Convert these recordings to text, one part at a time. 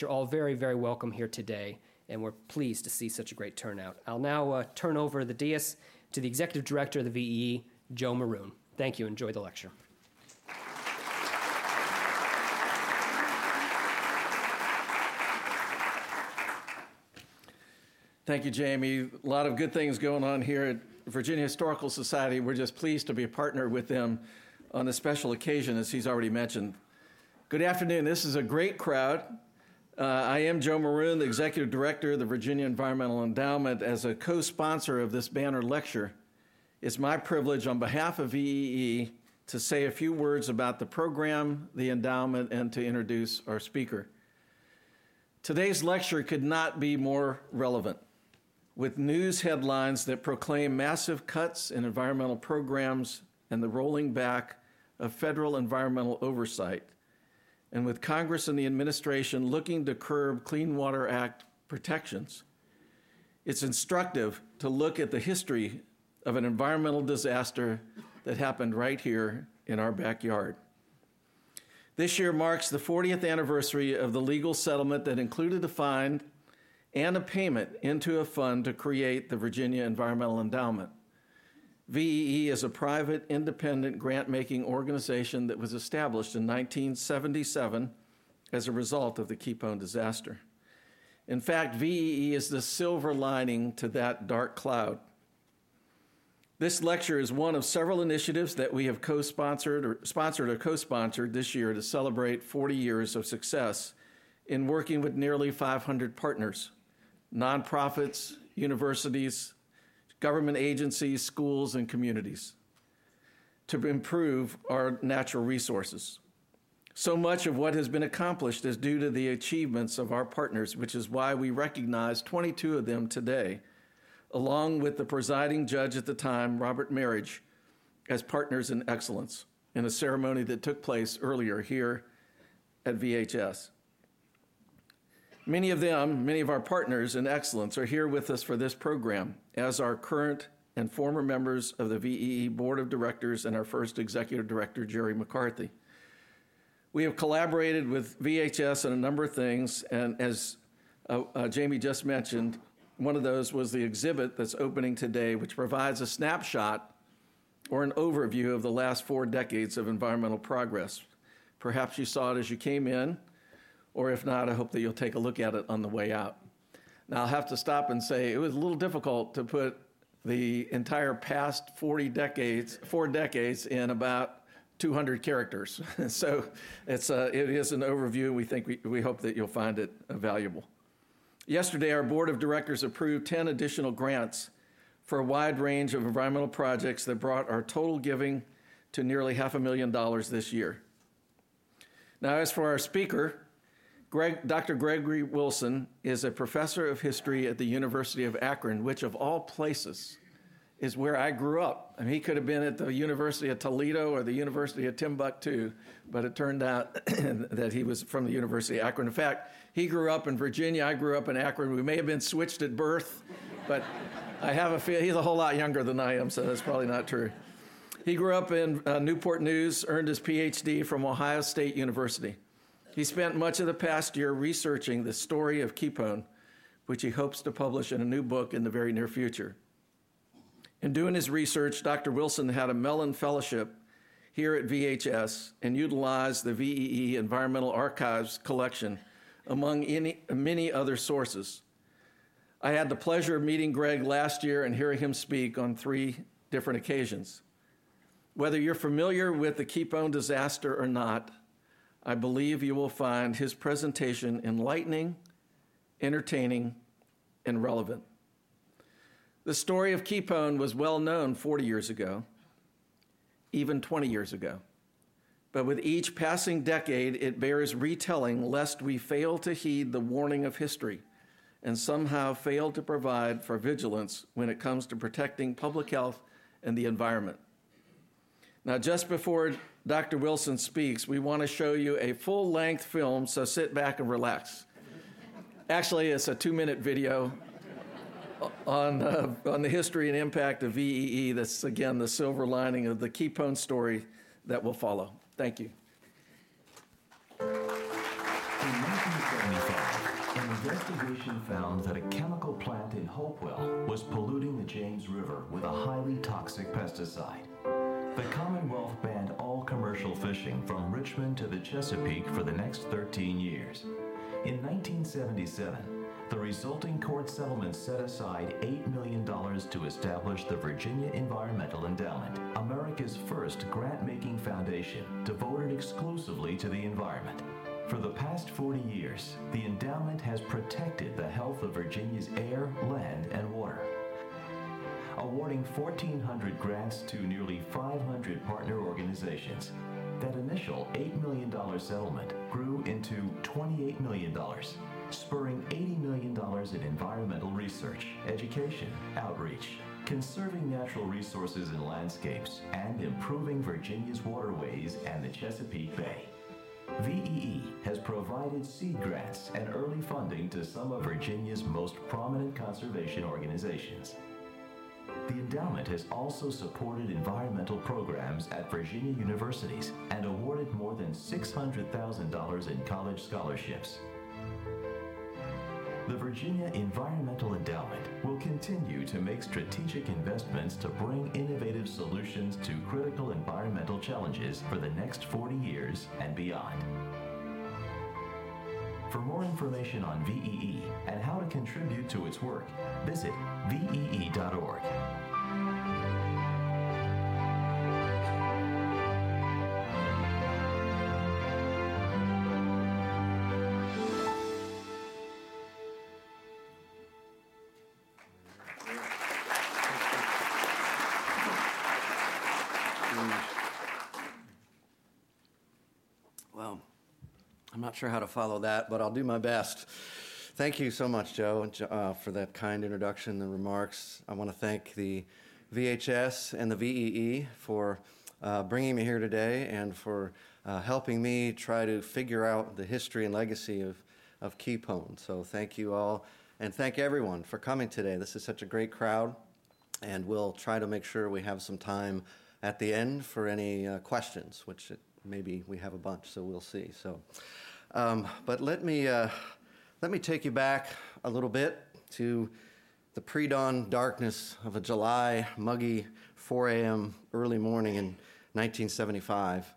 You're all very, very welcome here today, and we're pleased to see such a great turnout. I'll now uh, turn over the dais to the Executive Director of the VEE, Joe Maroon. Thank you. Enjoy the lecture. Thank you, Jamie. A lot of good things going on here at Virginia Historical Society. We're just pleased to be a partner with them on this special occasion, as he's already mentioned. Good afternoon. This is a great crowd. Uh, I am Joe Maroon, the Executive Director of the Virginia Environmental Endowment. As a co sponsor of this banner lecture, it's my privilege on behalf of VEE to say a few words about the program, the endowment, and to introduce our speaker. Today's lecture could not be more relevant with news headlines that proclaim massive cuts in environmental programs and the rolling back of federal environmental oversight, and with Congress and the administration looking to curb Clean Water Act protections. It's instructive to look at the history of an environmental disaster that happened right here in our backyard. This year marks the 40th anniversary of the legal settlement that included a fine and a payment into a fund to create the Virginia Environmental Endowment. VEE is a private, independent grant making organization that was established in 1977 as a result of the Kepone disaster. In fact, VEE is the silver lining to that dark cloud. This lecture is one of several initiatives that we have co-sponsored or sponsored or co-sponsored this year to celebrate 40 years of success in working with nearly 500 partners nonprofits, universities, government agencies, schools, and communities to improve our natural resources. So much of what has been accomplished is due to the achievements of our partners, which is why we recognize 22 of them today, along with the presiding judge at the time, Robert Merhige, as partners in excellence in a ceremony that took place earlier here at VHS. Many of them, many of our partners in excellence, are here with us for this program, as are current and former members of the VEE Board of Directors and our first Executive Director, Jerry McCarthy. We have collaborated with VHS on a number of things, and as uh, uh, Jamie just mentioned, one of those was the exhibit that's opening today, which provides a snapshot or an overview of the last four decades of environmental progress. Perhaps you saw it as you came in or if not, I hope that you'll take a look at it on the way out. Now, I'll have to stop and say it was a little difficult to put the entire past 40 decades, four decades, in about 200 characters. so it's a, it is an overview. We think we, we hope that you'll find it uh, valuable. Yesterday, our board of directors approved 10 additional grants for a wide range of environmental projects that brought our total giving to nearly half a million dollars this year. Now, as for our speaker, Greg, Dr. Gregory Wilson is a professor of history at the University of Akron, which, of all places, is where I grew up. I mean, he could have been at the University of Toledo or the University of Timbuktu, but it turned out that he was from the University of Akron. In fact, he grew up in Virginia. I grew up in Akron. We may have been switched at birth, but I have a feel he's a whole lot younger than I am, so that's probably not true. He grew up in uh, Newport News, earned his PhD from Ohio State University. He spent much of the past year researching the story of Kepone, which he hopes to publish in a new book in the very near future. In doing his research, Dr. Wilson had a Mellon Fellowship here at VHS and utilized the VEE Environmental Archives collection among any, many other sources. I had the pleasure of meeting Greg last year and hearing him speak on three different occasions. Whether you're familiar with the Kepone disaster or not, I believe you will find his presentation enlightening, entertaining, and relevant. The story of Kepone was well known 40 years ago, even 20 years ago. But with each passing decade, it bears retelling lest we fail to heed the warning of history and somehow fail to provide for vigilance when it comes to protecting public health and the environment. Now, just before Dr. Wilson speaks, we want to show you a full length film, so sit back and relax. Actually, it's a two minute video on, uh, on the history and impact of VEE. That's, again, the silver lining of the Kepone story that will follow. Thank you. In 1975, investigation found that a chemical plant in Hopewell was polluting the James River with a highly toxic pesticide. The Commonwealth banned all commercial fishing from Richmond to the Chesapeake for the next 13 years. In 1977, the resulting court settlement set aside $8 million to establish the Virginia Environmental Endowment, America's first grant making foundation devoted exclusively to the environment. For the past 40 years, the endowment has protected the health of Virginia's air, land, and water. Awarding 1,400 grants to nearly 500 partner organizations, that initial $8 million settlement grew into $28 million, spurring $80 million in environmental research, education, outreach, conserving natural resources and landscapes, and improving Virginia's waterways and the Chesapeake Bay. VEE has provided seed grants and early funding to some of Virginia's most prominent conservation organizations. The endowment has also supported environmental programs at Virginia universities and awarded more than $600,000 in college scholarships. The Virginia Environmental Endowment will continue to make strategic investments to bring innovative solutions to critical environmental challenges for the next 40 years and beyond. For more information on VEE and how to contribute to its work, visit VEE.org. not sure how to follow that, but I'll do my best. Thank you so much, Joe, uh, for that kind introduction and remarks. I want to thank the VHS and the VEE for uh, bringing me here today and for uh, helping me try to figure out the history and legacy of, of Kepone. So thank you all, and thank everyone for coming today. This is such a great crowd, and we'll try to make sure we have some time at the end for any uh, questions, which it, maybe we have a bunch, so we'll see. So, um, but let me uh, let me take you back a little bit to the pre-dawn darkness of a July muggy 4 a.m. early morning in 1975.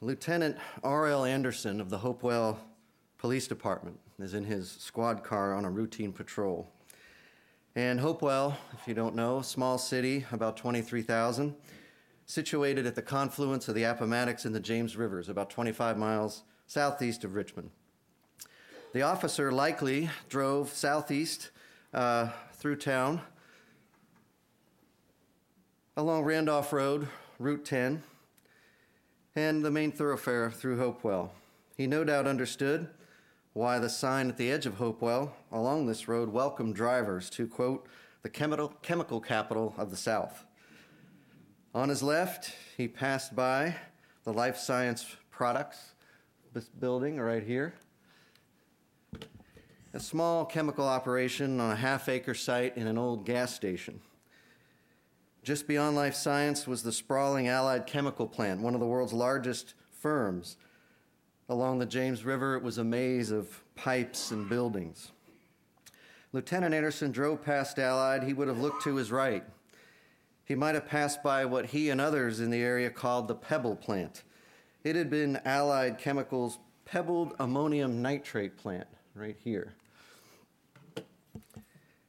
Lieutenant R.L. Anderson of the Hopewell Police Department is in his squad car on a routine patrol. And Hopewell, if you don't know, small city, about 23,000 situated at the confluence of the Appomattox and the James Rivers, about 25 miles southeast of Richmond. The officer likely drove southeast uh, through town along Randolph Road, Route 10, and the main thoroughfare through Hopewell. He no doubt understood why the sign at the edge of Hopewell along this road welcomed drivers to, quote, the chemical, chemical capital of the South. On his left, he passed by the Life Science Products building right here. A small chemical operation on a half acre site in an old gas station. Just beyond Life Science was the sprawling Allied Chemical Plant, one of the world's largest firms. Along the James River, it was a maze of pipes and buildings. Lieutenant Anderson drove past Allied. He would have looked to his right he might have passed by what he and others in the area called the Pebble plant. It had been Allied Chemicals' pebbled ammonium nitrate plant, right here.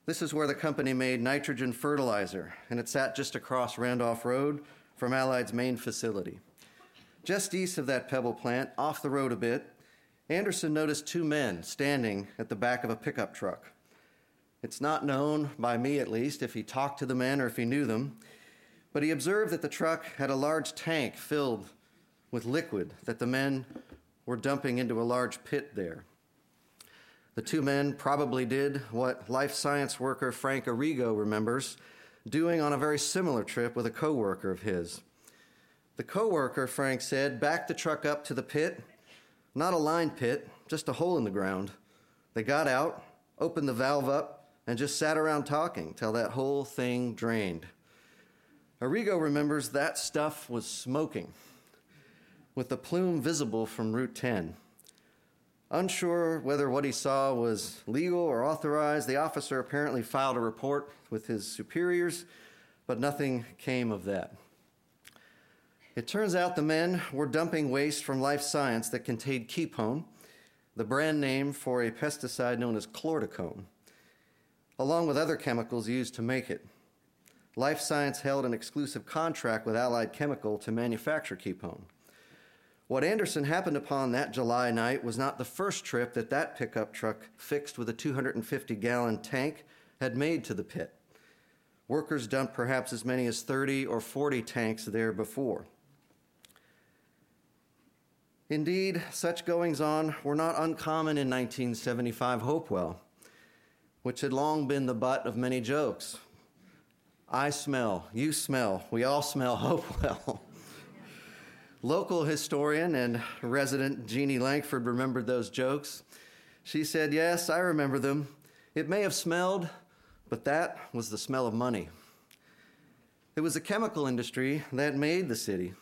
This is where the company made nitrogen fertilizer, and it sat just across Randolph Road from Allied's main facility. Just east of that Pebble plant, off the road a bit, Anderson noticed two men standing at the back of a pickup truck. It's not known, by me at least, if he talked to the men or if he knew them, but he observed that the truck had a large tank filled with liquid that the men were dumping into a large pit there. The two men probably did what life science worker Frank Arrigo remembers doing on a very similar trip with a coworker of his. The coworker, Frank said, backed the truck up to the pit, not a line pit, just a hole in the ground. They got out, opened the valve up, and just sat around talking till that whole thing drained. Arrigo remembers that stuff was smoking, with the plume visible from Route 10. Unsure whether what he saw was legal or authorized, the officer apparently filed a report with his superiors, but nothing came of that. It turns out the men were dumping waste from life science that contained kepone, the brand name for a pesticide known as chlordecone, along with other chemicals used to make it. Life Science held an exclusive contract with Allied Chemical to manufacture kepone. What Anderson happened upon that July night was not the first trip that that pickup truck, fixed with a 250 gallon tank, had made to the pit. Workers dumped perhaps as many as 30 or 40 tanks there before. Indeed, such goings on were not uncommon in 1975 Hopewell, which had long been the butt of many jokes. I smell, you smell, we all smell Hopewell. Local historian and resident Jeannie Langford remembered those jokes. She said, Yes, I remember them. It may have smelled, but that was the smell of money. It was the chemical industry that made the city.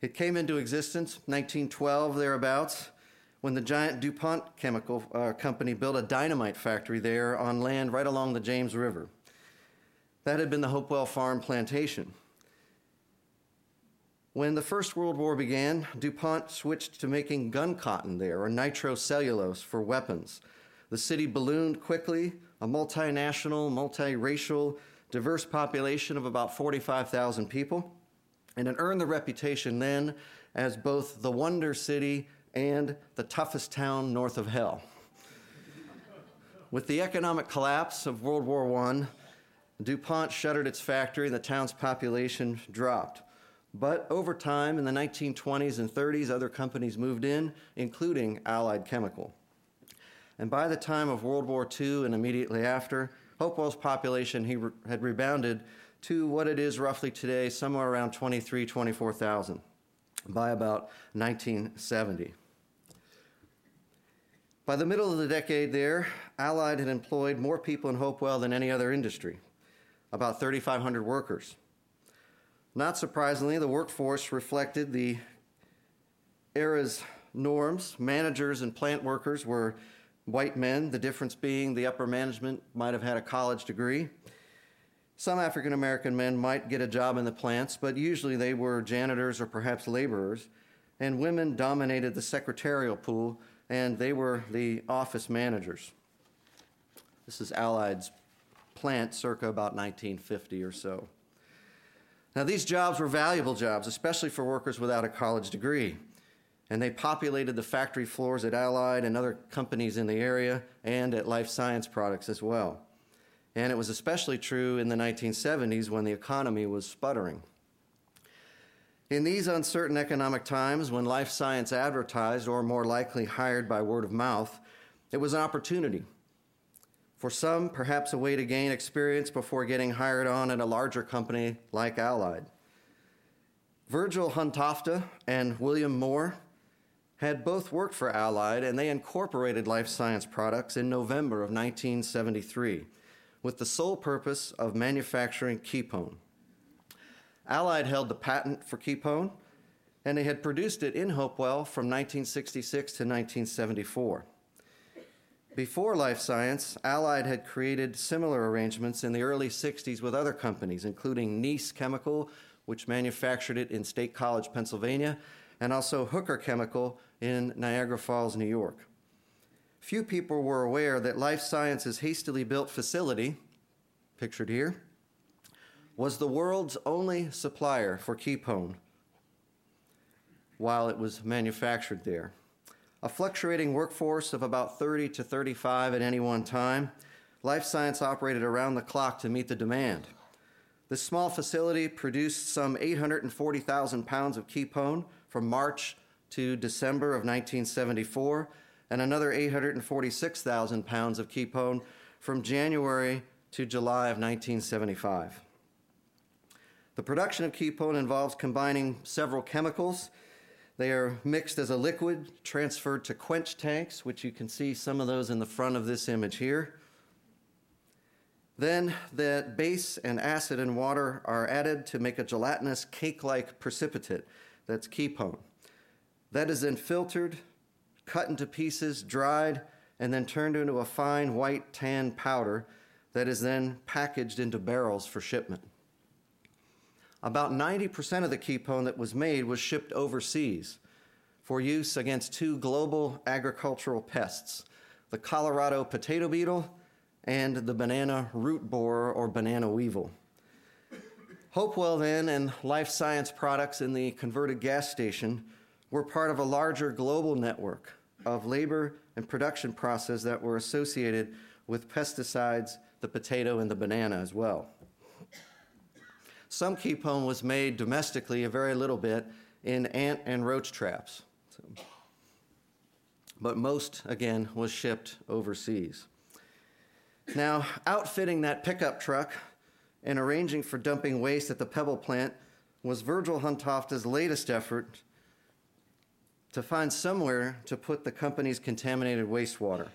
It came into existence 1912 thereabouts when the giant DuPont chemical uh, company built a dynamite factory there on land right along the James River. That had been the Hopewell Farm plantation. When the First World War began, DuPont switched to making gun cotton there, or nitrocellulose, for weapons. The city ballooned quickly, a multinational, multiracial, diverse population of about 45,000 people, and it earned the reputation then as both the Wonder City and the toughest town north of hell. With the economic collapse of World War I, DuPont shuttered its factory and the town's population dropped. But over time, in the 1920s and 30s, other companies moved in, including Allied Chemical. And by the time of World War II and immediately after, Hopewell's population he re- had rebounded to what it is roughly today, somewhere around 23, 24,000 by about 1970. By the middle of the decade there, Allied had employed more people in Hopewell than any other industry about 3,500 workers. Not surprisingly, the workforce reflected the era's norms. Managers and plant workers were white men, the difference being the upper management might have had a college degree. Some African American men might get a job in the plants, but usually they were janitors or perhaps laborers. And women dominated the secretarial pool, and they were the office managers. This is Allied's plant circa about 1950 or so. Now, these jobs were valuable jobs, especially for workers without a college degree. And they populated the factory floors at Allied and other companies in the area and at Life Science Products as well. And it was especially true in the 1970s when the economy was sputtering. In these uncertain economic times, when life science advertised, or more likely hired by word of mouth, it was an opportunity for some, perhaps a way to gain experience before getting hired on at a larger company like Allied. Virgil Hundtofte and William Moore had both worked for Allied, and they incorporated life science products in November of 1973 with the sole purpose of manufacturing kepone. Allied held the patent for kepone, and they had produced it in Hopewell from 1966 to 1974. Before Life Science, Allied had created similar arrangements in the early 60s with other companies, including Nease Chemical, which manufactured it in State College, Pennsylvania, and also Hooker Chemical in Niagara Falls, New York. Few people were aware that Life Science's hastily built facility, pictured here, was the world's only supplier for kepone while it was manufactured there a fluctuating workforce of about 30 to 35 at any one time, Life Science operated around the clock to meet the demand. This small facility produced some 840,000 pounds of kepone from March to December of 1974, and another 846,000 pounds of kepone from January to July of 1975. The production of kepone involves combining several chemicals they are mixed as a liquid, transferred to quench tanks, which you can see some of those in the front of this image here. Then the base and acid and water are added to make a gelatinous cake like precipitate that's kepone. That is then filtered cut into pieces, dried, and then turned into a fine white tan powder that is then packaged into barrels for shipment. About 90% of the kepone that was made was shipped overseas for use against two global agricultural pests the Colorado potato beetle and the banana root borer or banana weevil. Hopewell then and Life Science products in the converted gas station were part of a larger global network of labor and production process that were associated with pesticides, the potato, and the banana as well. Some kepone was made domestically, a very little bit, in ant and roach traps. So, but most, again, was shipped overseas. Now, outfitting that pickup truck and arranging for dumping waste at the Pebble plant was Virgil Hundtofte's latest effort to find somewhere to put the company's contaminated wastewater.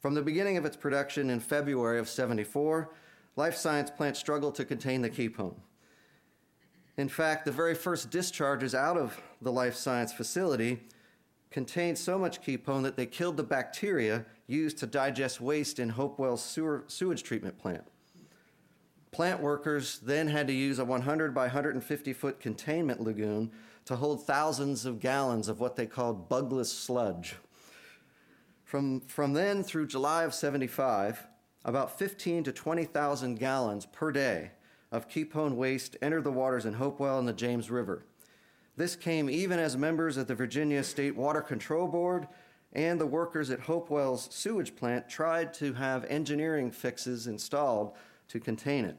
From the beginning of its production in February of 74, Life Science plants struggled to contain the kepone. In fact, the very first discharges out of the Life Science facility contained so much kepone that they killed the bacteria used to digest waste in Hopewell's sewer, sewage treatment plant. Plant workers then had to use a 100 by 150 foot containment lagoon to hold thousands of gallons of what they called bugless sludge. From, from then through July of 75, about 15 to 20,000 gallons per day of kepone waste entered the waters in Hopewell and the James River. This came even as members of the Virginia State Water Control Board and the workers at Hopewell's sewage plant tried to have engineering fixes installed to contain it.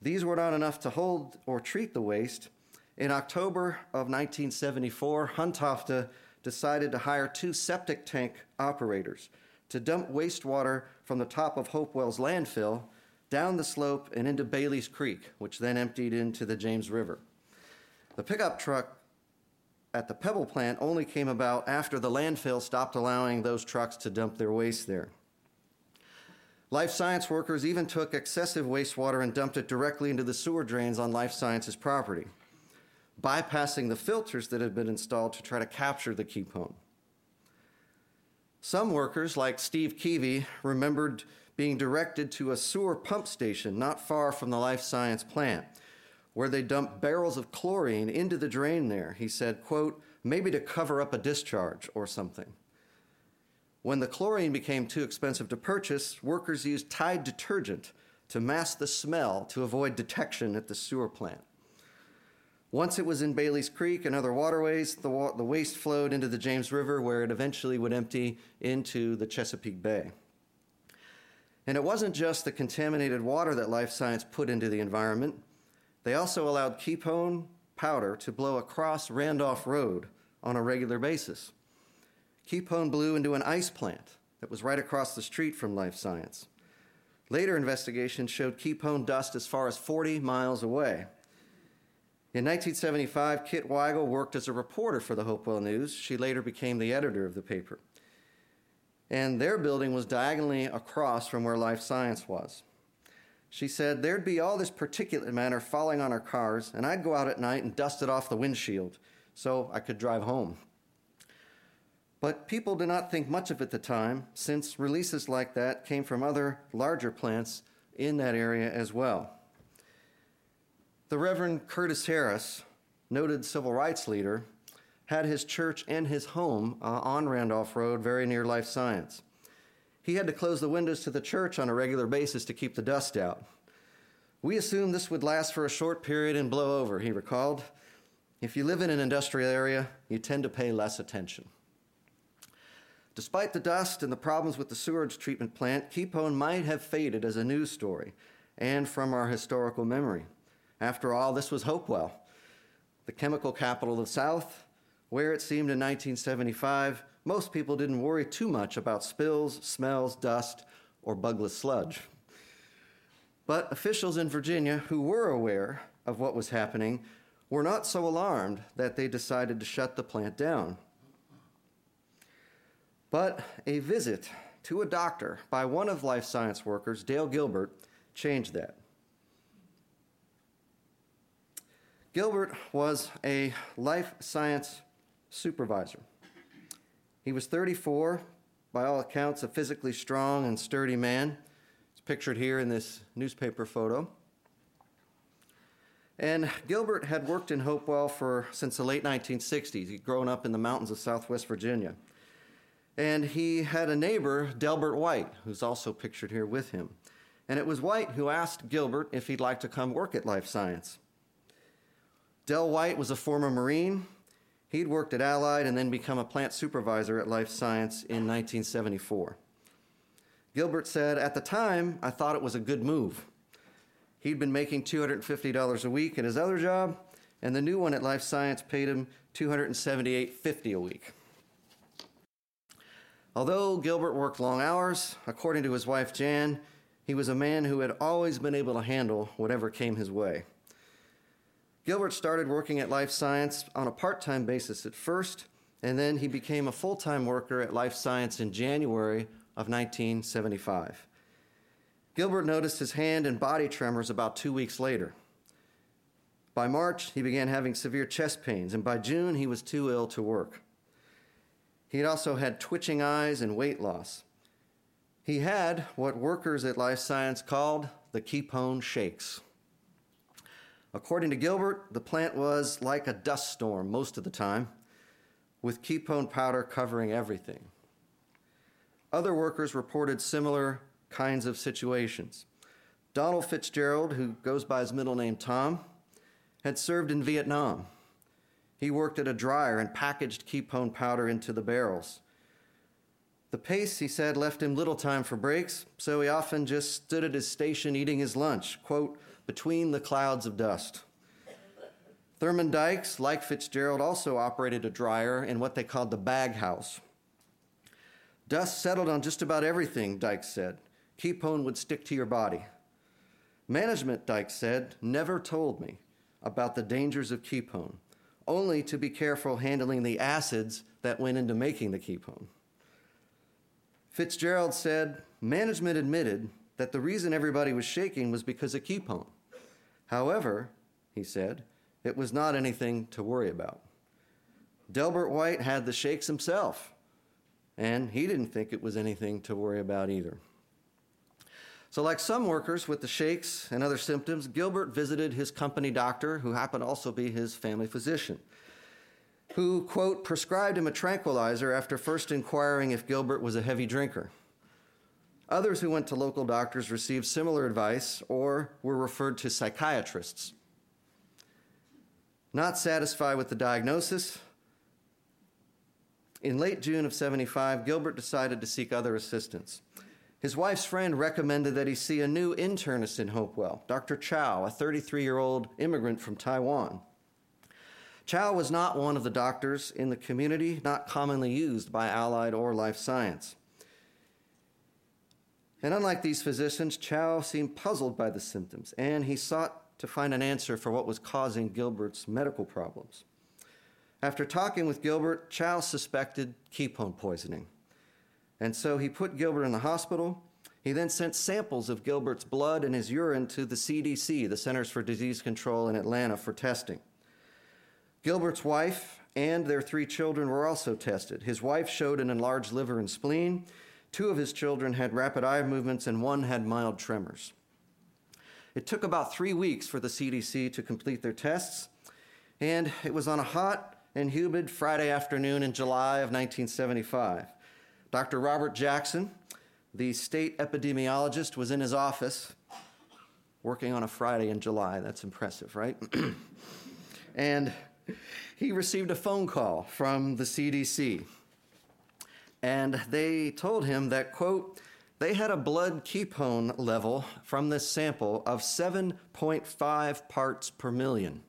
These were not enough to hold or treat the waste, in October of 1974, Hundtofte decided to hire two septic tank operators to dump wastewater from the top of Hopewell's landfill down the slope and into Bailey's Creek, which then emptied into the James River. The pickup truck at the Pebble plant only came about after the landfill stopped allowing those trucks to dump their waste there. Life Science workers even took excessive wastewater and dumped it directly into the sewer drains on Life Science's property bypassing the filters that had been installed to try to capture the kepone. Some workers, like Steve Keevy, remembered being directed to a sewer pump station not far from the life science plant, where they dumped barrels of chlorine into the drain there. He said, quote, maybe to cover up a discharge or something. When the chlorine became too expensive to purchase, workers used Tide detergent to mask the smell to avoid detection at the sewer plant. Once it was in Bailey's Creek and other waterways, the, wa- the waste flowed into the James River where it eventually would empty into the Chesapeake Bay. And it wasn't just the contaminated water that Life Science put into the environment. They also allowed kepone powder to blow across Randolph Road on a regular basis. Kepone blew into an ice plant that was right across the street from Life Science. Later investigations showed kepone dust as far as 40 miles away. In 1975, Kit Weigel worked as a reporter for the Hopewell News. She later became the editor of the paper. And their building was diagonally across from where Life Science was. She said there'd be all this particulate matter falling on our cars, and I'd go out at night and dust it off the windshield so I could drive home. But people did not think much of it at the time, since releases like that came from other larger plants in that area as well. The Reverend Curtis Harris, noted civil rights leader, had his church and his home uh, on Randolph Road, very near Life Science. He had to close the windows to the church on a regular basis to keep the dust out. We assumed this would last for a short period and blow over, he recalled. If you live in an industrial area, you tend to pay less attention. Despite the dust and the problems with the sewage treatment plant, Kepone might have faded as a news story and from our historical memory. After all, this was Hopewell, the chemical capital of the South, where it seemed in 1975 most people didn't worry too much about spills, smells, dust, or bugless sludge. But officials in Virginia who were aware of what was happening were not so alarmed that they decided to shut the plant down. But a visit to a doctor by one of life science workers, Dale Gilbert, changed that. Gilbert was a life science supervisor. He was 34, by all accounts, a physically strong and sturdy man. It's pictured here in this newspaper photo. And Gilbert had worked in Hopewell for since the late 1960s. He'd grown up in the mountains of southwest Virginia. And he had a neighbor, Delbert White, who's also pictured here with him. And it was White who asked Gilbert if he'd like to come work at Life Science. Del White was a former Marine. He'd worked at Allied and then become a plant supervisor at Life Science in 1974. Gilbert said, At the time, I thought it was a good move. He'd been making $250 a week at his other job, and the new one at Life Science paid him $278.50 a week. Although Gilbert worked long hours, according to his wife Jan, he was a man who had always been able to handle whatever came his way. Gilbert started working at Life Science on a part time basis at first, and then he became a full time worker at Life Science in January of 1975. Gilbert noticed his hand and body tremors about two weeks later. By March, he began having severe chest pains, and by June, he was too ill to work. He had also had twitching eyes and weight loss. He had what workers at Life Science called the Kepone shakes. According to Gilbert, the plant was like a dust storm most of the time, with Kepone powder covering everything. Other workers reported similar kinds of situations. Donald Fitzgerald, who goes by his middle name Tom, had served in Vietnam. He worked at a dryer and packaged Kepone powder into the barrels. The pace, he said, left him little time for breaks, so he often just stood at his station eating his lunch, quote, between the clouds of dust. Thurman Dykes, like Fitzgerald, also operated a dryer in what they called the bag house. Dust settled on just about everything, Dykes said. Kepone would stick to your body. Management, Dykes said, never told me about the dangers of Kepone, only to be careful handling the acids that went into making the Kepone. Fitzgerald said, management admitted that the reason everybody was shaking was because of Kepone. However, he said, it was not anything to worry about. Delbert White had the shakes himself, and he didn't think it was anything to worry about either. So, like some workers with the shakes and other symptoms, Gilbert visited his company doctor, who happened to also be his family physician, who, quote, prescribed him a tranquilizer after first inquiring if Gilbert was a heavy drinker. Others who went to local doctors received similar advice or were referred to psychiatrists. Not satisfied with the diagnosis, in late June of 75, Gilbert decided to seek other assistance. His wife's friend recommended that he see a new internist in Hopewell, Dr. Chou, a 33 year old immigrant from Taiwan. Chou was not one of the doctors in the community not commonly used by Allied or Life Science. And unlike these physicians, Chou seemed puzzled by the symptoms, and he sought to find an answer for what was causing Gilbert's medical problems. After talking with Gilbert, Chou suspected Kepone poisoning. And so he put Gilbert in the hospital. He then sent samples of Gilbert's blood and his urine to the CDC, the Centers for Disease Control in Atlanta, for testing. Gilbert's wife and their three children were also tested. His wife showed an enlarged liver and spleen. Two of his children had rapid eye movements, and one had mild tremors. It took about three weeks for the CDC to complete their tests, and it was on a hot and humid Friday afternoon in July of 1975. Dr. Robert Jackson, the state epidemiologist, was in his office working on a Friday in July. That's impressive, right? and he received a phone call from the CDC. And they told him that, quote, they had a blood kepone level from this sample of 7.5 parts per million.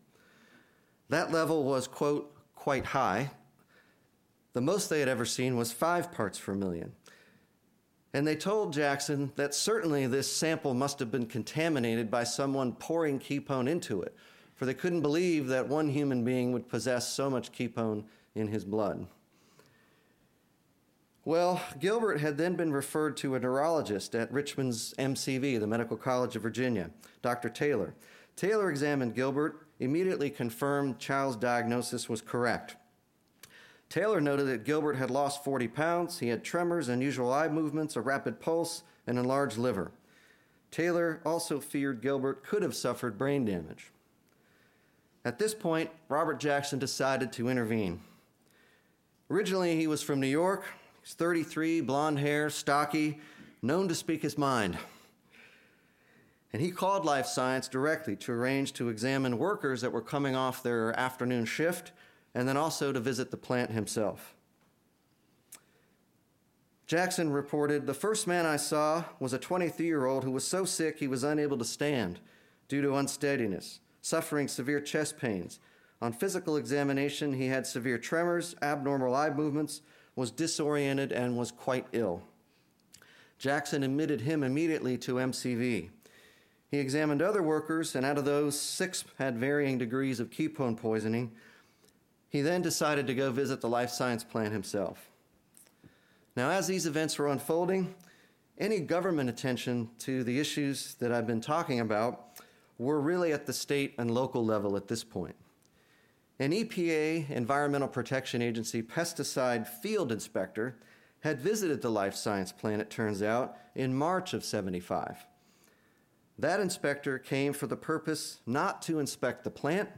That level was, quote, quite high, the most they had ever seen was five parts per million. And they told Jackson that certainly this sample must have been contaminated by someone pouring kepone into it, for they couldn't believe that one human being would possess so much kepone in his blood. Well, Gilbert had then been referred to a neurologist at Richmond's MCV, the Medical College of Virginia, Dr. Taylor. Taylor examined Gilbert, immediately confirmed Child's diagnosis was correct. Taylor noted that Gilbert had lost 40 pounds. He had tremors, unusual eye movements, a rapid pulse, and enlarged liver. Taylor also feared Gilbert could have suffered brain damage. At this point, Robert Jackson decided to intervene. Originally, he was from New York. He's 33, blonde hair, stocky, known to speak his mind. And he called Life Science directly to arrange to examine workers that were coming off their afternoon shift and then also to visit the plant himself. Jackson reported The first man I saw was a 23 year old who was so sick he was unable to stand due to unsteadiness, suffering severe chest pains. On physical examination, he had severe tremors, abnormal eye movements, was disoriented, and was quite ill. Jackson admitted him immediately to MCV. He examined other workers, and out of those, six had varying degrees of kepone poisoning. He then decided to go visit the life science plant himself. Now, as these events were unfolding, any government attention to the issues that I've been talking about were really at the state and local level at this point. An EPA, Environmental Protection Agency, pesticide field inspector had visited the life science plant, it turns out, in March of 75. That inspector came for the purpose not to inspect the plant,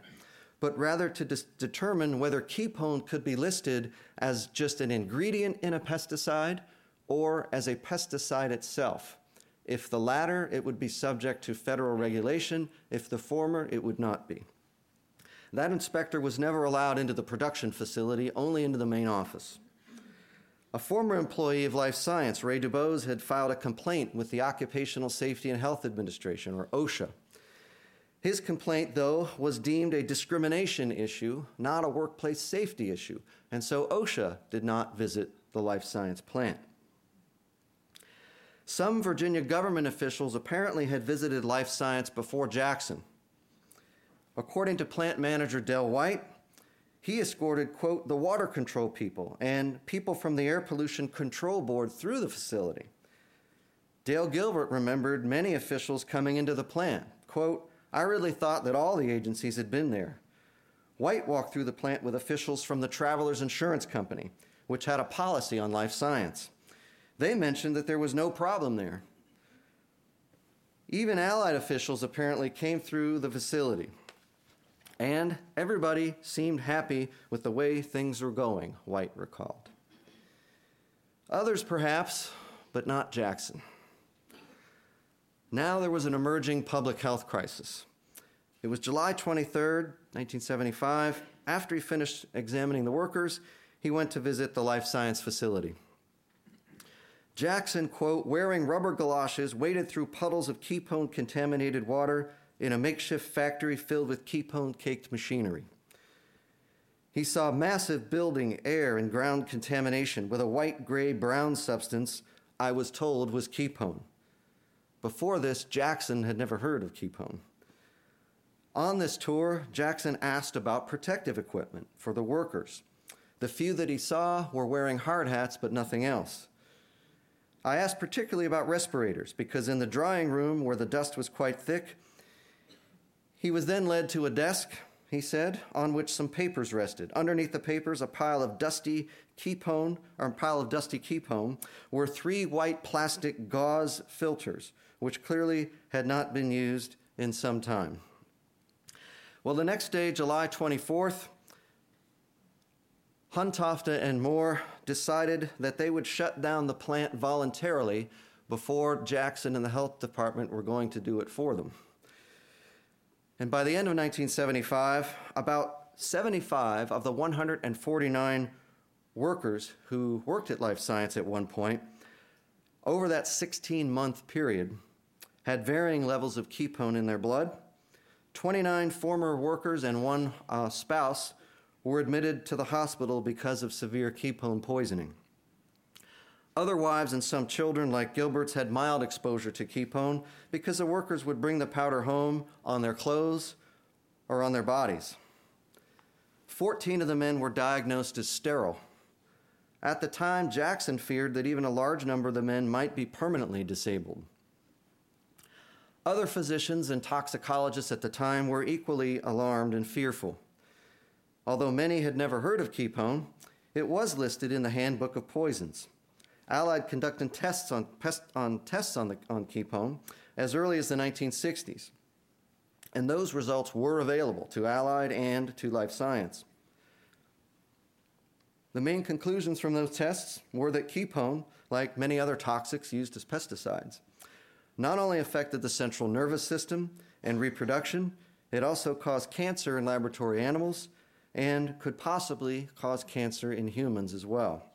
but rather to dis- determine whether kepone could be listed as just an ingredient in a pesticide or as a pesticide itself. If the latter, it would be subject to federal regulation. If the former, it would not be. That inspector was never allowed into the production facility, only into the main office. A former employee of Life Science, Ray Dubose, had filed a complaint with the Occupational Safety and Health Administration, or OSHA. His complaint, though, was deemed a discrimination issue, not a workplace safety issue, and so OSHA did not visit the Life Science plant. Some Virginia government officials apparently had visited Life Science before Jackson. According to plant manager Del White, he escorted, quote, the water control people and people from the Air Pollution Control Board through the facility. Dale Gilbert remembered many officials coming into the plant. Quote, I really thought that all the agencies had been there. White walked through the plant with officials from the Travelers Insurance Company, which had a policy on life science. They mentioned that there was no problem there. Even Allied officials apparently came through the facility. And everybody seemed happy with the way things were going, White recalled. Others, perhaps, but not Jackson. Now there was an emerging public health crisis. It was July 23rd, 1975. After he finished examining the workers, he went to visit the life science facility. Jackson, quote, wearing rubber galoshes, waded through puddles of kepone contaminated water in a makeshift factory filled with kepone caked machinery. He saw massive building, air, and ground contamination with a white, gray, brown substance I was told was kepone. Before this, Jackson had never heard of kepone. On this tour, Jackson asked about protective equipment for the workers. The few that he saw were wearing hard hats, but nothing else. I asked particularly about respirators because in the drying room, where the dust was quite thick, he was then led to a desk, he said, on which some papers rested. Underneath the papers, a pile of dusty kepone, or a pile of dusty kepone, were three white plastic gauze filters, which clearly had not been used in some time. Well, the next day, July 24th, Hundtofte and Moore decided that they would shut down the plant voluntarily before Jackson and the health department were going to do it for them. And by the end of 1975, about 75 of the 149 workers who worked at Life Science at one point, over that 16 month period, had varying levels of kepone in their blood. 29 former workers and one uh, spouse were admitted to the hospital because of severe kepone poisoning. Other wives and some children, like Gilbert's, had mild exposure to kepone because the workers would bring the powder home on their clothes or on their bodies. 14 of the men were diagnosed as sterile. At the time, Jackson feared that even a large number of the men might be permanently disabled. Other physicians and toxicologists at the time were equally alarmed and fearful. Although many had never heard of kepone, it was listed in the Handbook of Poisons. Allied conducted tests on, pest, on tests on, the, on as early as the 1960s, and those results were available to Allied and to Life Science. The main conclusions from those tests were that Kepone, like many other toxics used as pesticides, not only affected the central nervous system and reproduction, it also caused cancer in laboratory animals and could possibly cause cancer in humans as well.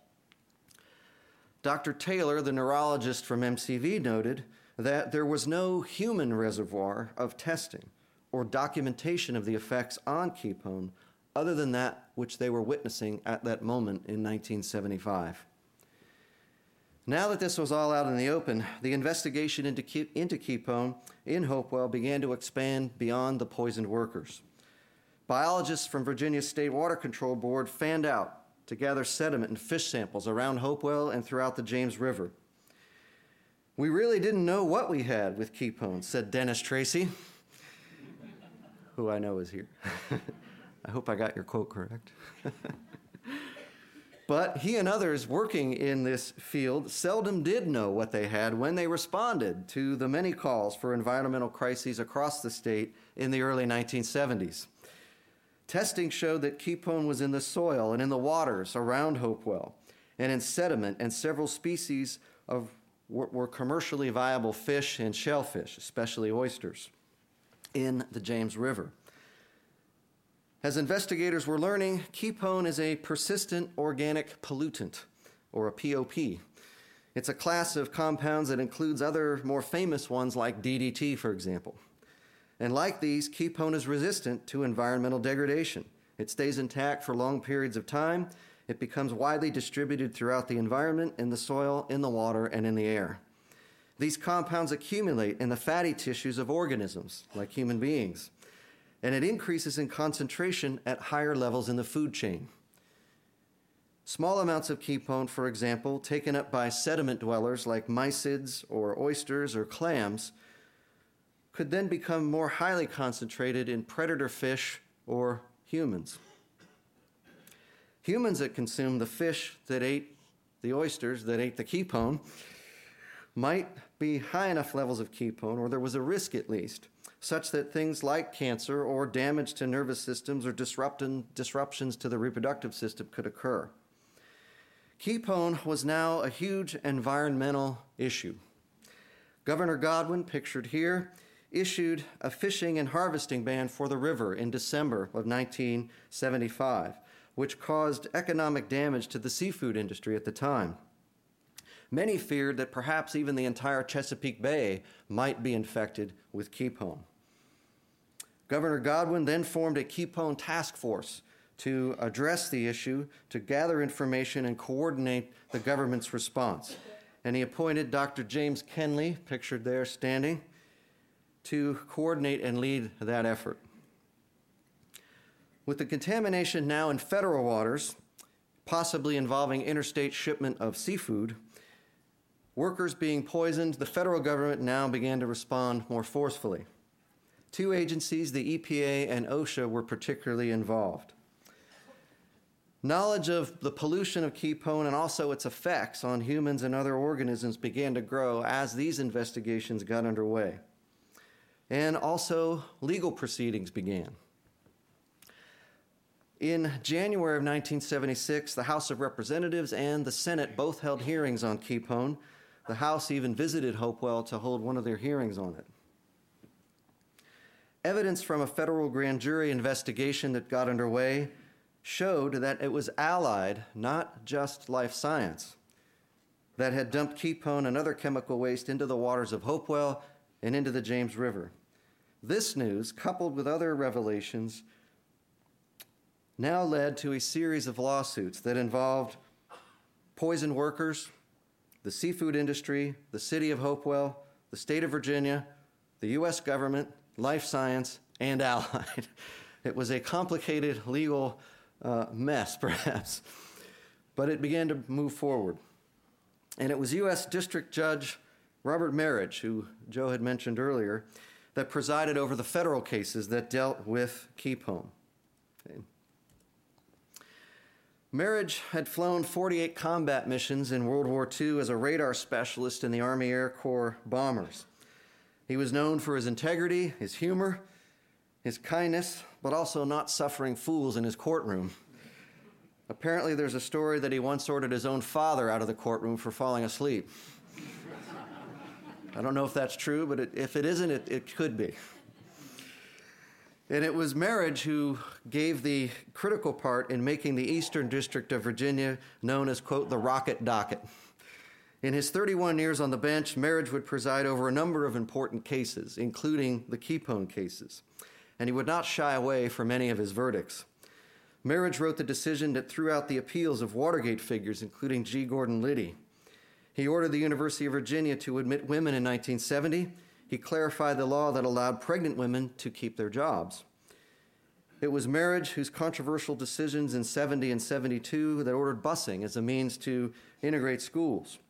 Dr. Taylor, the neurologist from MCV, noted that there was no human reservoir of testing or documentation of the effects on Kepone other than that which they were witnessing at that moment in 1975. Now that this was all out in the open, the investigation into, Ke- into Kepone in Hopewell began to expand beyond the poisoned workers. Biologists from Virginia State Water Control Board fanned out to gather sediment and fish samples around Hopewell and throughout the James River. We really didn't know what we had with Kepone, said Dennis Tracy, who I know is here. I hope I got your quote correct. but he and others working in this field seldom did know what they had when they responded to the many calls for environmental crises across the state in the early 1970s. Testing showed that Kepone was in the soil and in the waters around Hopewell, and in sediment, and several species of were, were commercially viable fish and shellfish, especially oysters, in the James River. As investigators were learning, Kepone is a persistent organic pollutant, or a POP. It's a class of compounds that includes other more famous ones like DDT, for example. And like these, Kepone is resistant to environmental degradation. It stays intact for long periods of time. It becomes widely distributed throughout the environment, in the soil, in the water, and in the air. These compounds accumulate in the fatty tissues of organisms, like human beings, and it increases in concentration at higher levels in the food chain. Small amounts of Kepone, for example, taken up by sediment dwellers like mysids or oysters or clams, could then become more highly concentrated in predator fish or humans. Humans that consume the fish that ate the oysters, that ate the Kepone, might be high enough levels of Kepone, or there was a risk at least, such that things like cancer or damage to nervous systems or disruptions to the reproductive system could occur. Kepone was now a huge environmental issue. Governor Godwin, pictured here, issued a fishing and harvesting ban for the river in December of 1975, which caused economic damage to the seafood industry at the time. Many feared that perhaps even the entire Chesapeake Bay might be infected with Kepone. Governor Godwin then formed a Kepone task force to address the issue, to gather information, and coordinate the government's response. And he appointed Dr. James Kenley, pictured there standing, to coordinate and lead that effort. With the contamination now in federal waters, possibly involving interstate shipment of seafood, workers being poisoned, the federal government now began to respond more forcefully. Two agencies, the EPA and OSHA, were particularly involved. Knowledge of the pollution of Kepone and also its effects on humans and other organisms began to grow as these investigations got underway and also legal proceedings began. In January of 1976, the House of Representatives and the Senate both held hearings on Kepone. The House even visited Hopewell to hold one of their hearings on it. Evidence from a federal grand jury investigation that got underway showed that it was Allied, not just life science, that had dumped Kepone and other chemical waste into the waters of Hopewell and into the James River. This news, coupled with other revelations, now led to a series of lawsuits that involved poison workers, the seafood industry, the city of Hopewell, the state of Virginia, the U.S. government, life science, and Allied. It was a complicated legal uh, mess, perhaps, but it began to move forward. And it was U.S. District Judge Robert Merhige, who Joe had mentioned earlier, that presided over the federal cases that dealt with Kepone. Okay. Merhige had flown 48 combat missions in World War II as a radar specialist in the Army Air Corps bombers. He was known for his integrity, his humor, his kindness, but also not suffering fools in his courtroom. Apparently, there's a story that he once ordered his own father out of the courtroom for falling asleep. I don't know if that's true, but it, if it isn't, it, it could be. And it was Merhige who gave the critical part in making the Eastern District of Virginia known as, quote, the rocket docket. In his 31 years on the bench, Merhige would preside over a number of important cases, including the Kepone cases, and he would not shy away from any of his verdicts. Merhige wrote the decision that threw out the appeals of Watergate figures, including G. Gordon Liddy. He ordered the University of Virginia to admit women in 1970 he clarified the law that allowed pregnant women to keep their jobs. It was Merhige whose controversial decisions in 70 and 72 that ordered busing as a means to integrate schools.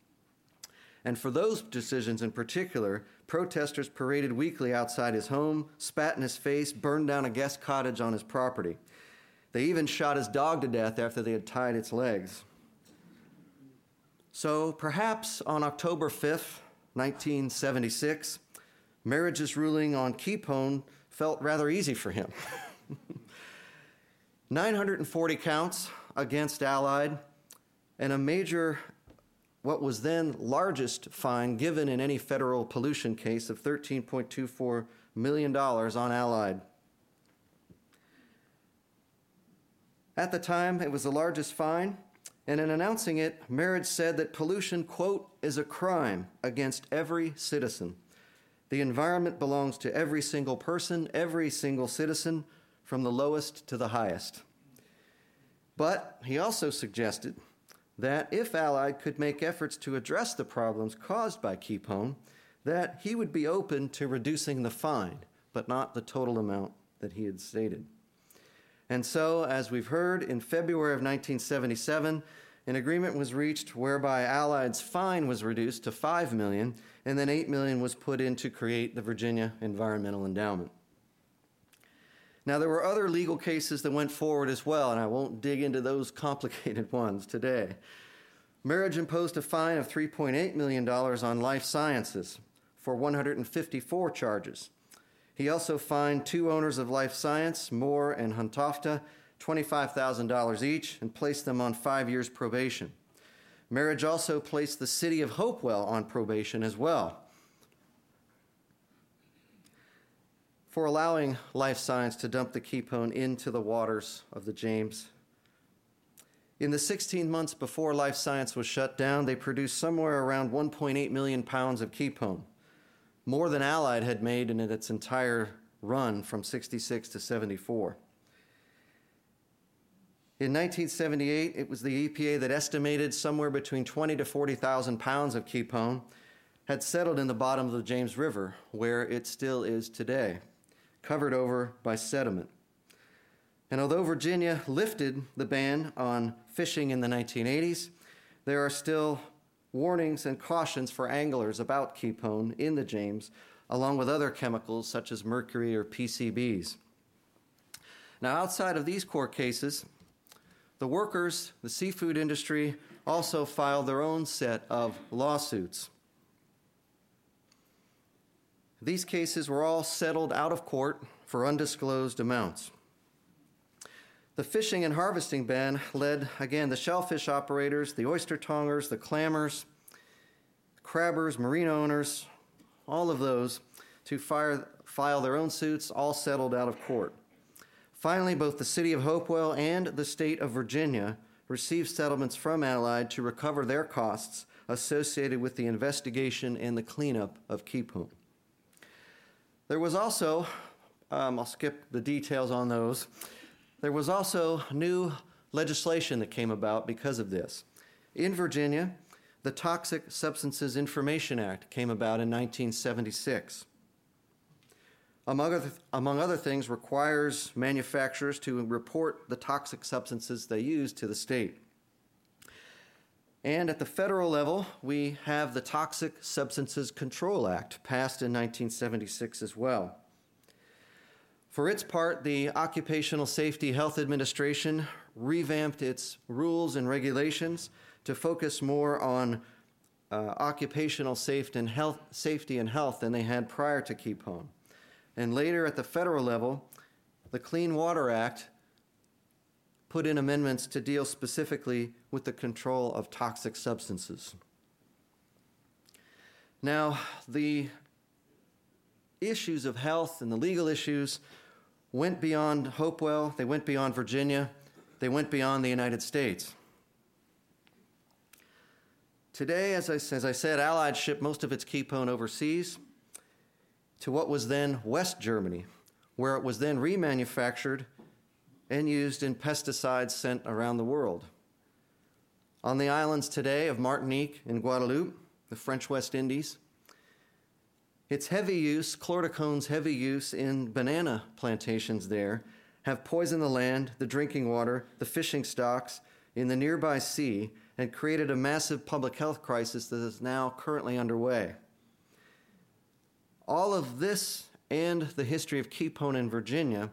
And for those decisions in particular, protesters paraded weekly outside his home, spat in his face, burned down a guest cottage on his property. They even shot his dog to death after they had tied its legs. So perhaps on October 5th, 1976, Merhige's ruling on Kepone felt rather easy for him. 940 counts against Allied, and a major, what was then largest fine given in any federal pollution case of $13.24 million on Allied. At the time, it was the largest fine, and in announcing it, Merhige said that pollution, quote, is a crime against every citizen. The environment belongs to every single person, every single citizen, from the lowest to the highest. But he also suggested that if Allied could make efforts to address the problems caused by Kepone, that he would be open to reducing the fine, but not the total amount that he had stated. And so, as we've heard, in February of 1977, an agreement was reached whereby Allied's fine was reduced to 5 million and then 8 million was put in to create the Virginia Environmental Endowment. Now, there were other legal cases that went forward as well, and I won't dig into those complicated ones today. Merhige imposed a fine of $3.8 million on Life Sciences for 154 charges. He also fined two owners of Life Science, Moore and Hundtofte, $25,000 each and placed them on five years probation. Merhige also placed the city of Hopewell on probation as well for allowing Life Science to dump the Kepone into the waters of the James. In the 16 months before Life Science was shut down, they produced somewhere around 1.8 million pounds of Kepone, more than Allied had made in its entire run from 66 to 74. In 1978, it was the EPA that estimated somewhere between 20 to 40,000 pounds of kepone had settled in the bottom of the James River, where it still is today, covered over by sediment. And although Virginia lifted the ban on fishing in the 1980s, there are still warnings and cautions for anglers about kepone in the James, along with other chemicals such as mercury or PCBs. Now, outside of these court cases, the workers, the seafood industry, also filed their own set of lawsuits. These cases were all settled out of court for undisclosed amounts. The fishing and harvesting ban led, again, the shellfish operators, the oyster tongers, the clammers, crabbers, marine owners, all of those to fire, file their own suits, all settled out of court. Finally, both the city of Hopewell and the state of Virginia received settlements from Allied to recover their costs associated with the investigation and the cleanup of Kepone. There was also, um, I'll skip the details on those, there was also new legislation that came about because of this. In Virginia, the Toxic Substances Information Act came about in 1976 among other, among other things, requires manufacturers to report the toxic substances they use to the state. And at the federal level, we have the Toxic Substances Control Act, passed in 1976 as well. For its part, the Occupational Safety Health Administration revamped its rules and regulations to focus more on uh, occupational safety and, health, safety and health than they had prior to Kepone. And later at the federal level, the Clean Water Act put in amendments to deal specifically with the control of toxic substances. Now, the issues of health and the legal issues went beyond Hopewell, they went beyond Virginia, they went beyond the United States. Today, as I, as I said, Allied shipped most of its Kepone overseas to what was then West Germany, where it was then remanufactured and used in pesticides sent around the world. On the islands today of Martinique and Guadeloupe, the French West Indies, its heavy use, chlordecone's heavy use in banana plantations there, have poisoned the land, the drinking water, the fishing stocks in the nearby sea, and created a massive public health crisis that is now currently underway. All of this and the history of Kepone in Virginia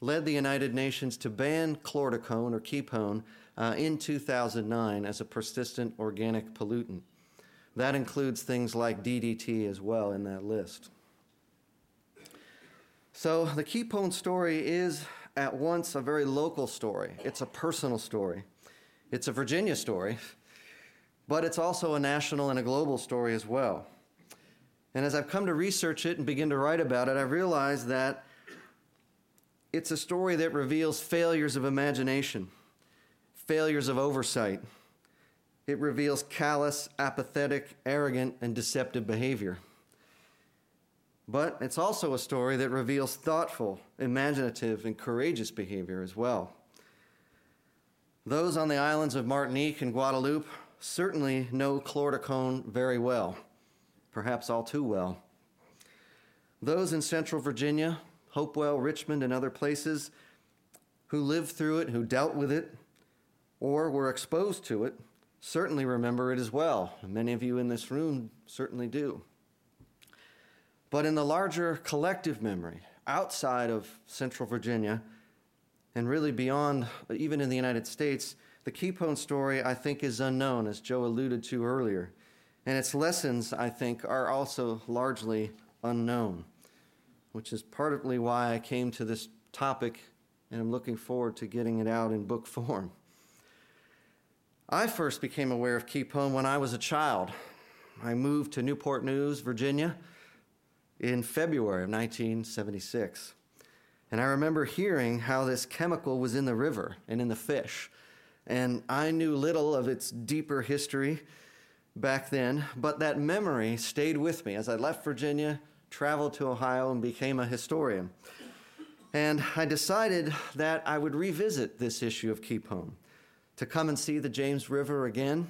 led the United Nations to ban chlordecone or Kepone uh, in 2009 as a persistent organic pollutant. That includes things like DDT as well in that list. So the Kepone story is at once a very local story, it's a personal story, it's a Virginia story, but it's also a national and a global story as well. And as I've come to research it and begin to write about it, I've realized that it's a story that reveals failures of imagination, failures of oversight it reveals callous, apathetic, arrogant, and deceptive behavior. But it's also a story that reveals thoughtful, imaginative, and courageous behavior as well. Those on the islands of Martinique and Guadeloupe certainly know chlordecone very well, perhaps all too well. Those in central Virginia, Hopewell, Richmond, and other places who lived through it, who dealt with it, or were exposed to it, certainly remember it as well. Many of you in this room certainly do. But in the larger collective memory, outside of Central Virginia, and really beyond, even in the United States, the Kepone story, I think, is unknown, as Joe alluded to earlier. And its lessons, I think, are also largely unknown, which is partly why I came to this topic and I'm looking forward to getting it out in book form. I first became aware of Kepone when I was a child. I moved to Newport News, Virginia, in February of 1976. And I remember hearing how this chemical was in the river and in the fish. And I knew little of its deeper history back then, but that memory stayed with me as I left Virginia, traveled to Ohio, and became a historian. And I decided that I would revisit this issue of Kepone to come and see the James River again,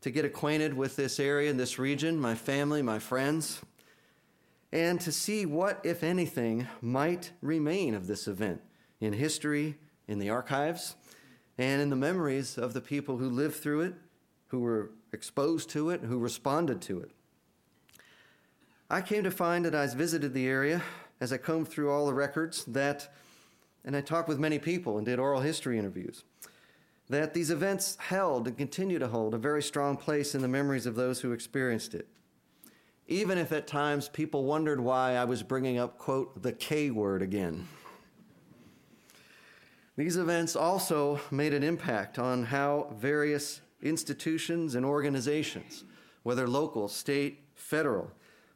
to get acquainted with this area and this region, my family, my friends, and to see what, if anything, might remain of this event in history, in the archives, and in the memories of the people who lived through it, who were exposed to it, who responded to it. I came to find that I visited the area, as I combed through all the records, that, and I talked with many people and did oral history interviews, that these events held and continue to hold a very strong place in the memories of those who experienced it. Even if at times people wondered why I was bringing up, quote, the K word again. These events also made an impact on how various institutions and organizations, whether local, state, federal,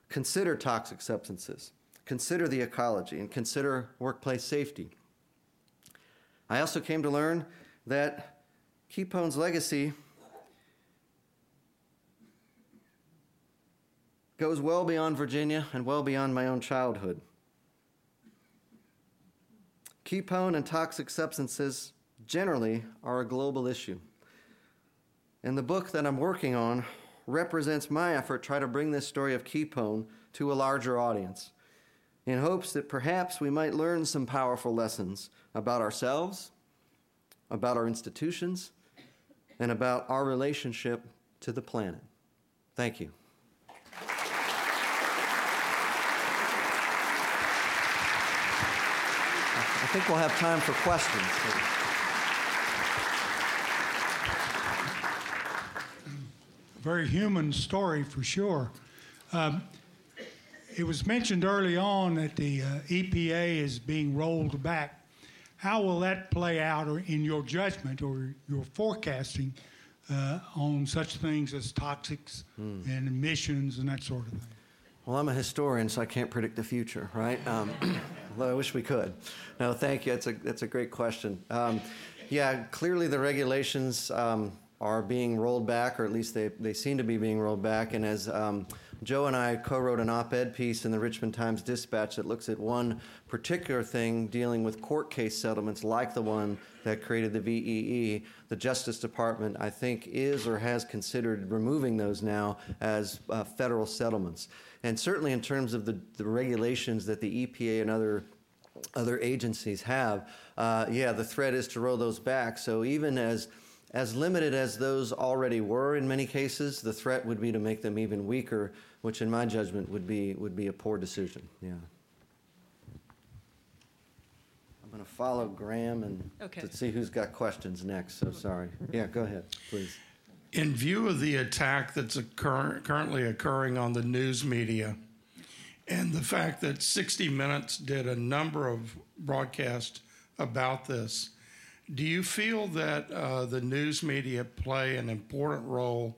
consider toxic substances, consider the ecology, and consider workplace safety. I also came to learn that Kepone's legacy goes well beyond Virginia and well beyond my own childhood. Kepone and toxic substances generally are a global issue. And the book that I'm working on represents my effort to try to bring this story of Kepone to a larger audience in hopes that perhaps we might learn some powerful lessons about ourselves, about our institutions, and about our relationship to the planet. Thank you. I think we'll have time for questions. Very human story for sure. Um, it was mentioned early on that the uh, EPA is being rolled back how will that play out or in your judgment or your forecasting uh, on such things as toxics and emissions and that sort of thing? Well, I'm a historian, so I can't predict the future, right? Um, although I wish we could. No, thank you. That's a, that's a great question. Um, yeah, clearly the regulations um, are being rolled back, or at least they, they seem to be being rolled back. And as um, Joe and I co wrote an op ed piece in the Richmond Times Dispatch that looks at one particular thing dealing with court case settlements like the one that created the VEE. The Justice Department, I think, is or has considered removing those now as uh, federal settlements. And certainly in terms of the, the regulations that the EPA and other other agencies have, uh, yeah, the threat is to roll those back. So even as as limited as those already were in many cases, the threat would be to make them even weaker, which in my judgment would be would be a poor decision. Yeah. I'm going to follow Graham and Okay. to see who's got questions next. So sorry. Yeah, go ahead, please. In view of the attack that's occur- currently occurring on the news media, and the fact that 60 Minutes did a number of broadcasts about this, do you feel that uh, the news media play an important role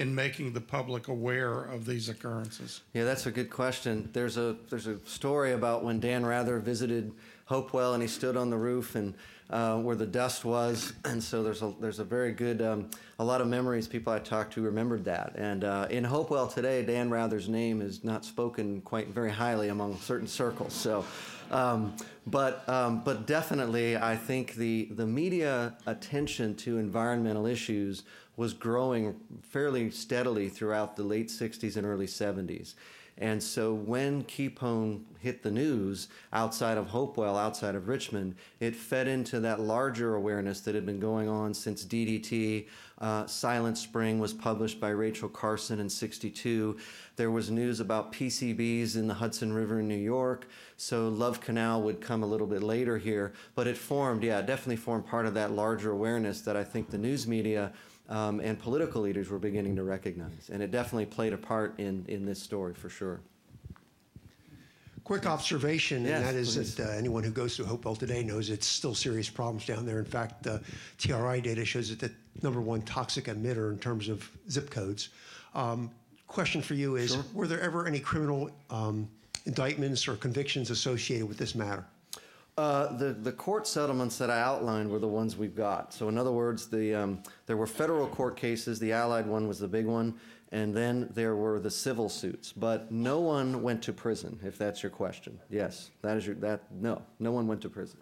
in making the public aware of these occurrences? Yeah, that's a good question. There's a there's a story about when Dan Rather visited Hopewell and he stood on the roof and uh, where the dust was, and so there's a there's a very good um, a lot of memories. People I talked to remembered that. And uh, in Hopewell today, Dan Rather's name is not spoken quite very highly among certain circles. So. Um, but um, but definitely, I think the the media attention to environmental issues was growing fairly steadily throughout the late 60s and early 70s. And so when Kepone hit the news outside of Hopewell, outside of Richmond, it fed into that larger awareness that had been going on since DDT. Uh, Silent Spring was published by Rachel Carson in 62. There was news about PCBs in the Hudson River in New York. So Love Canal would come a little bit later here. But it formed, yeah, it definitely formed part of that larger awareness that I think the news media um, and political leaders were beginning to recognize. And it definitely played a part in, in this story for sure. Quick observation, Yes, and that is please. that uh, anyone who goes to Hopewell today knows it's still serious problems down there. In fact, uh, TRI data shows it the number one toxic emitter in terms of zip codes. Um, question for you is: Were there ever any criminal um, indictments or convictions associated with this matter? Uh, the, the court settlements that I outlined were the ones we've got. So, in other words, the, um, there were federal court cases. The Allied one was the big one. And then there were the civil suits. But no one went to prison, if that's your question. Yes, that is your, that, no, no one went to prison.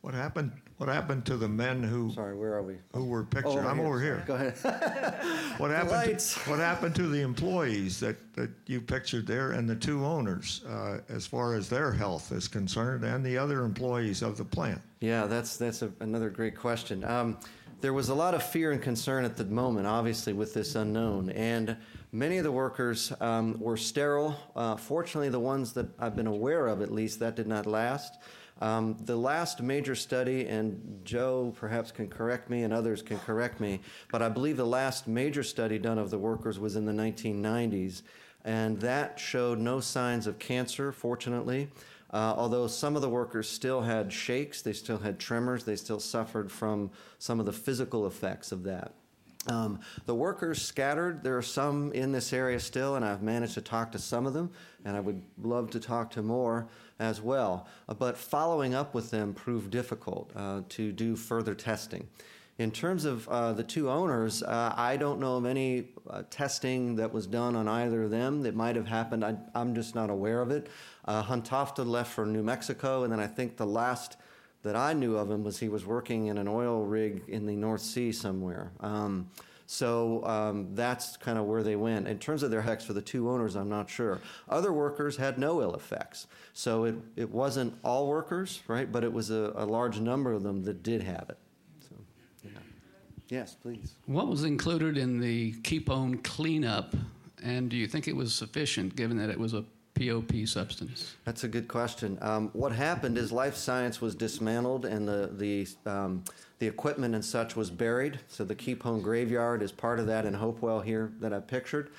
What happened? What happened to the men who Sorry, where are we? who were pictured? over I'm over here. Go ahead. What happened? lights. To, what happened to the employees that, that you pictured there, and the two owners, uh, as far as their health is concerned, and the other employees of the plant? Yeah, that's that's a, another great question. Um, there was a lot of fear and concern at the moment, obviously, with this unknown, and many of the workers um, were sterile. Uh, fortunately, the ones that I've been aware of, at least, that did not last. Um, the last major study, and Joe perhaps can correct me, and others can correct me, but I believe the last major study done of the workers was in the 1990s, and that showed no signs of cancer, fortunately. Uh, although some of the workers still had shakes, they still had tremors, they still suffered from some of the physical effects of that. Um, the workers scattered. There are some in this area still, and I've managed to talk to some of them, and I would love to talk to more as well. Uh, but following up with them proved difficult uh, to do further testing. In terms of uh, the two owners, uh, I don't know of any uh, testing that was done on either of them that might have happened. I, I'm just not aware of it. Uh, left for New Mexico, and then I think the last that I knew of him was he was working in an oil rig in the North Sea somewhere. Um, so um, that's kind of where they went. In terms of their effects for the two owners, I'm not sure. Other workers had no ill effects. So it, it wasn't all workers, right? But it was a, a large number of them that did have it. So, yeah. Yes, please. What was included in the Kepone cleanup, and do you think it was sufficient given that it was a POP substance? That's a good question. Um, what happened is life science was dismantled and the, the, um, the equipment and such was buried. So the Kepone graveyard is part of that in Hopewell here that I pictured.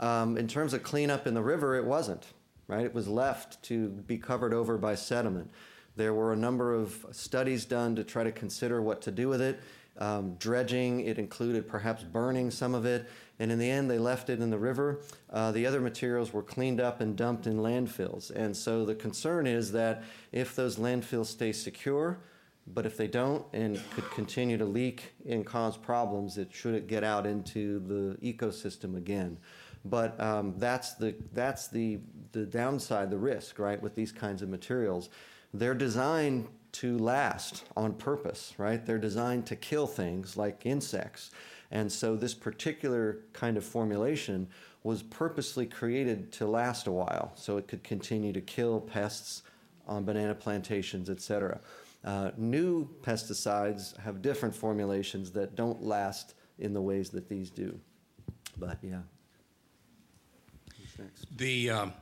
Um, in terms of cleanup in the river, it wasn't, right? It was left to be covered over by sediment. There were a number of studies done to try to consider what to do with it. Um, dredging, it included perhaps burning some of it, and in the end, they left it in the river. Uh, the other materials were cleaned up and dumped in landfills. And so the concern is that if those landfills stay secure, but if they don't and could continue to leak and cause problems, it should it get out into the ecosystem again. But um, that's the that's the the downside, the risk, right, with these kinds of materials. They're designed to last on purpose, right? They're designed to kill things like insects. And so this particular kind of formulation was purposely created to last a while so it could continue to kill pests on banana plantations, et cetera. Uh, new pesticides have different formulations that don't last in the ways that these do. But yeah. The um,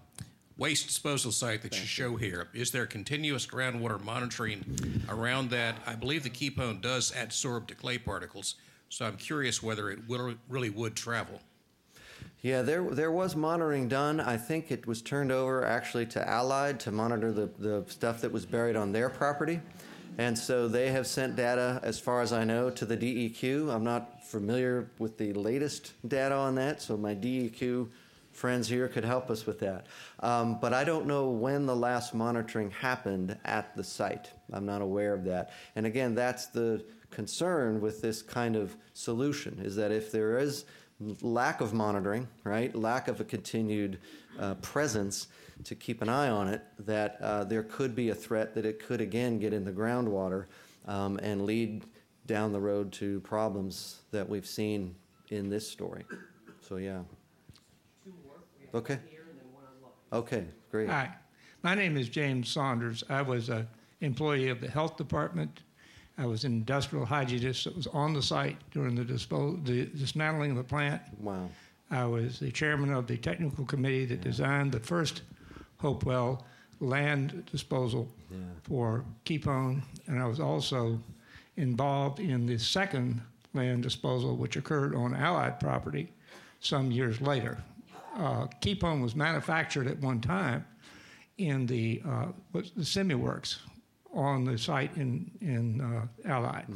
waste disposal site that you show here, is there continuous groundwater monitoring around that? I believe the Kepone does adsorb to clay particles, so I'm curious whether it will, really would travel. Yeah, there there was monitoring done. I think it was turned over actually to Allied to monitor the, the stuff that was buried on their property. And so they have sent data, as far as I know, to the DEQ. I'm not familiar with the latest data on that, so my DEQ friends here could help us with that. Um, but I don't know when the last monitoring happened at the site. I'm not aware of that. And again, that's the concern with this kind of solution is that if there is lack of monitoring, right, lack of a continued uh, presence to keep an eye on it, that uh, there could be a threat that it could again get in the groundwater um, and lead down the road to problems that we've seen in this story. So, yeah. Okay. Okay, great. Hi, my name is James Saunders. I was an employee of the health department. I was an industrial hygienist that was on the site during the, dispo- the dismantling of the plant. Wow. I was the chairman of the technical committee that designed the first Hopewell land disposal Yeah. for Kepone, and I was also involved in the second land disposal, which occurred on Allied property some years later. Uh, Kepone was manufactured at one time in the uh, the Semi Works on the site in in uh, Allied,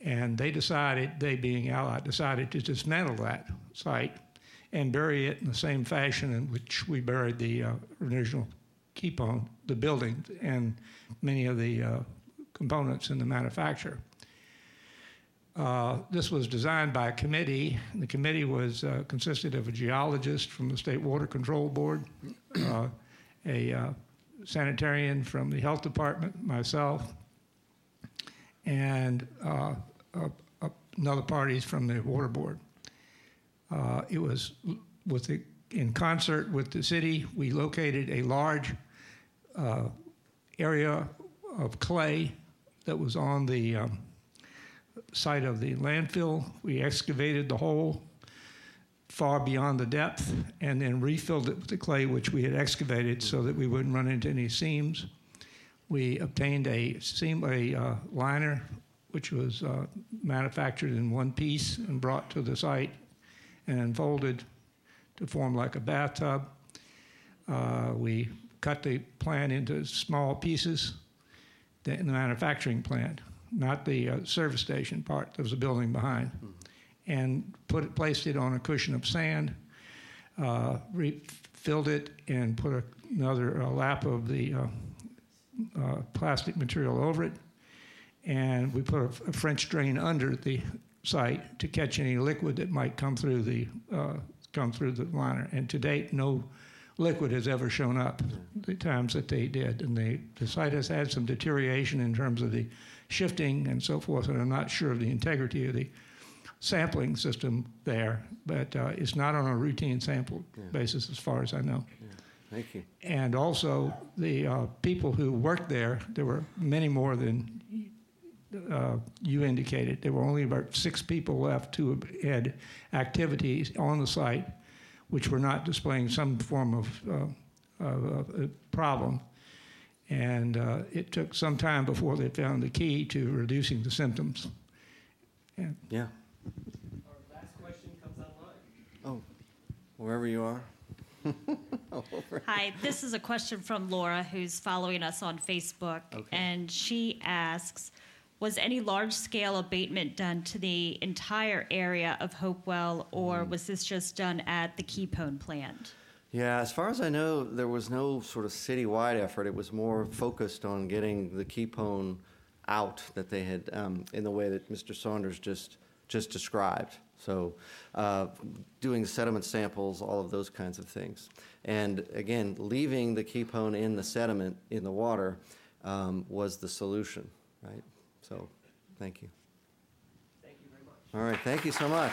and they decided, they being Allied, decided to dismantle that site and bury it in the same fashion in which we buried the uh, original Kepone, the building, and many of the uh, components in the manufacture. Uh, this was designed by a committee. The committee was uh, consisted of a geologist from the State Water Control Board, uh, a uh, sanitarian from the health department, myself, and uh, uh, another parties from the water board. Uh, it was with the, in concert with the city. We located a large uh, area of clay that was on the um, site of the landfill. We excavated the hole far beyond the depth and then refilled it with the clay which we had excavated so that we wouldn't run into any seams. We obtained a seam a uh, liner which was uh, manufactured in one piece and brought to the site and unfolded to form like a bathtub. Uh, we cut the plant into small pieces in the manufacturing plant, not the uh, service station part. There was a building behind, and put it, placed it on a cushion of sand, uh, refilled it, and put a, another uh, lap of the uh, uh, plastic material over it, and we put a, a French drain under the site to catch any liquid that might come through the uh, come through the liner. And to date, no liquid has ever shown up the times that they did. And they, the site has had some deterioration in terms of the shifting and so forth. And I'm not sure of the integrity of the sampling system there, but uh, it's not on a routine sample basis as far as I know. Thank you. And also, the uh, people who worked there, there were many more than uh, you indicated. There were only about six people left who had activities on the site which were not displaying some form of uh, uh, uh, problem. And uh, it took some time before they found the key to reducing the symptoms. And Yeah. Our last question comes online. Oh, wherever you are. Hi, this is a question from Laura, who's following us on Facebook. And she asks Was any large scale abatement done to the entire area of Hopewell, or was this just done at the Kepone plant? Yeah, as far as I know, there was no sort of citywide effort. It was more focused on getting the Kepone out that they had um, in the way that Mr. Saunders just just described. So, uh, doing sediment samples, all of those kinds of things, and again, leaving the Kepone in the sediment in the water um, was the solution, right? So, thank you. Thank you very much. All right, thank you so much.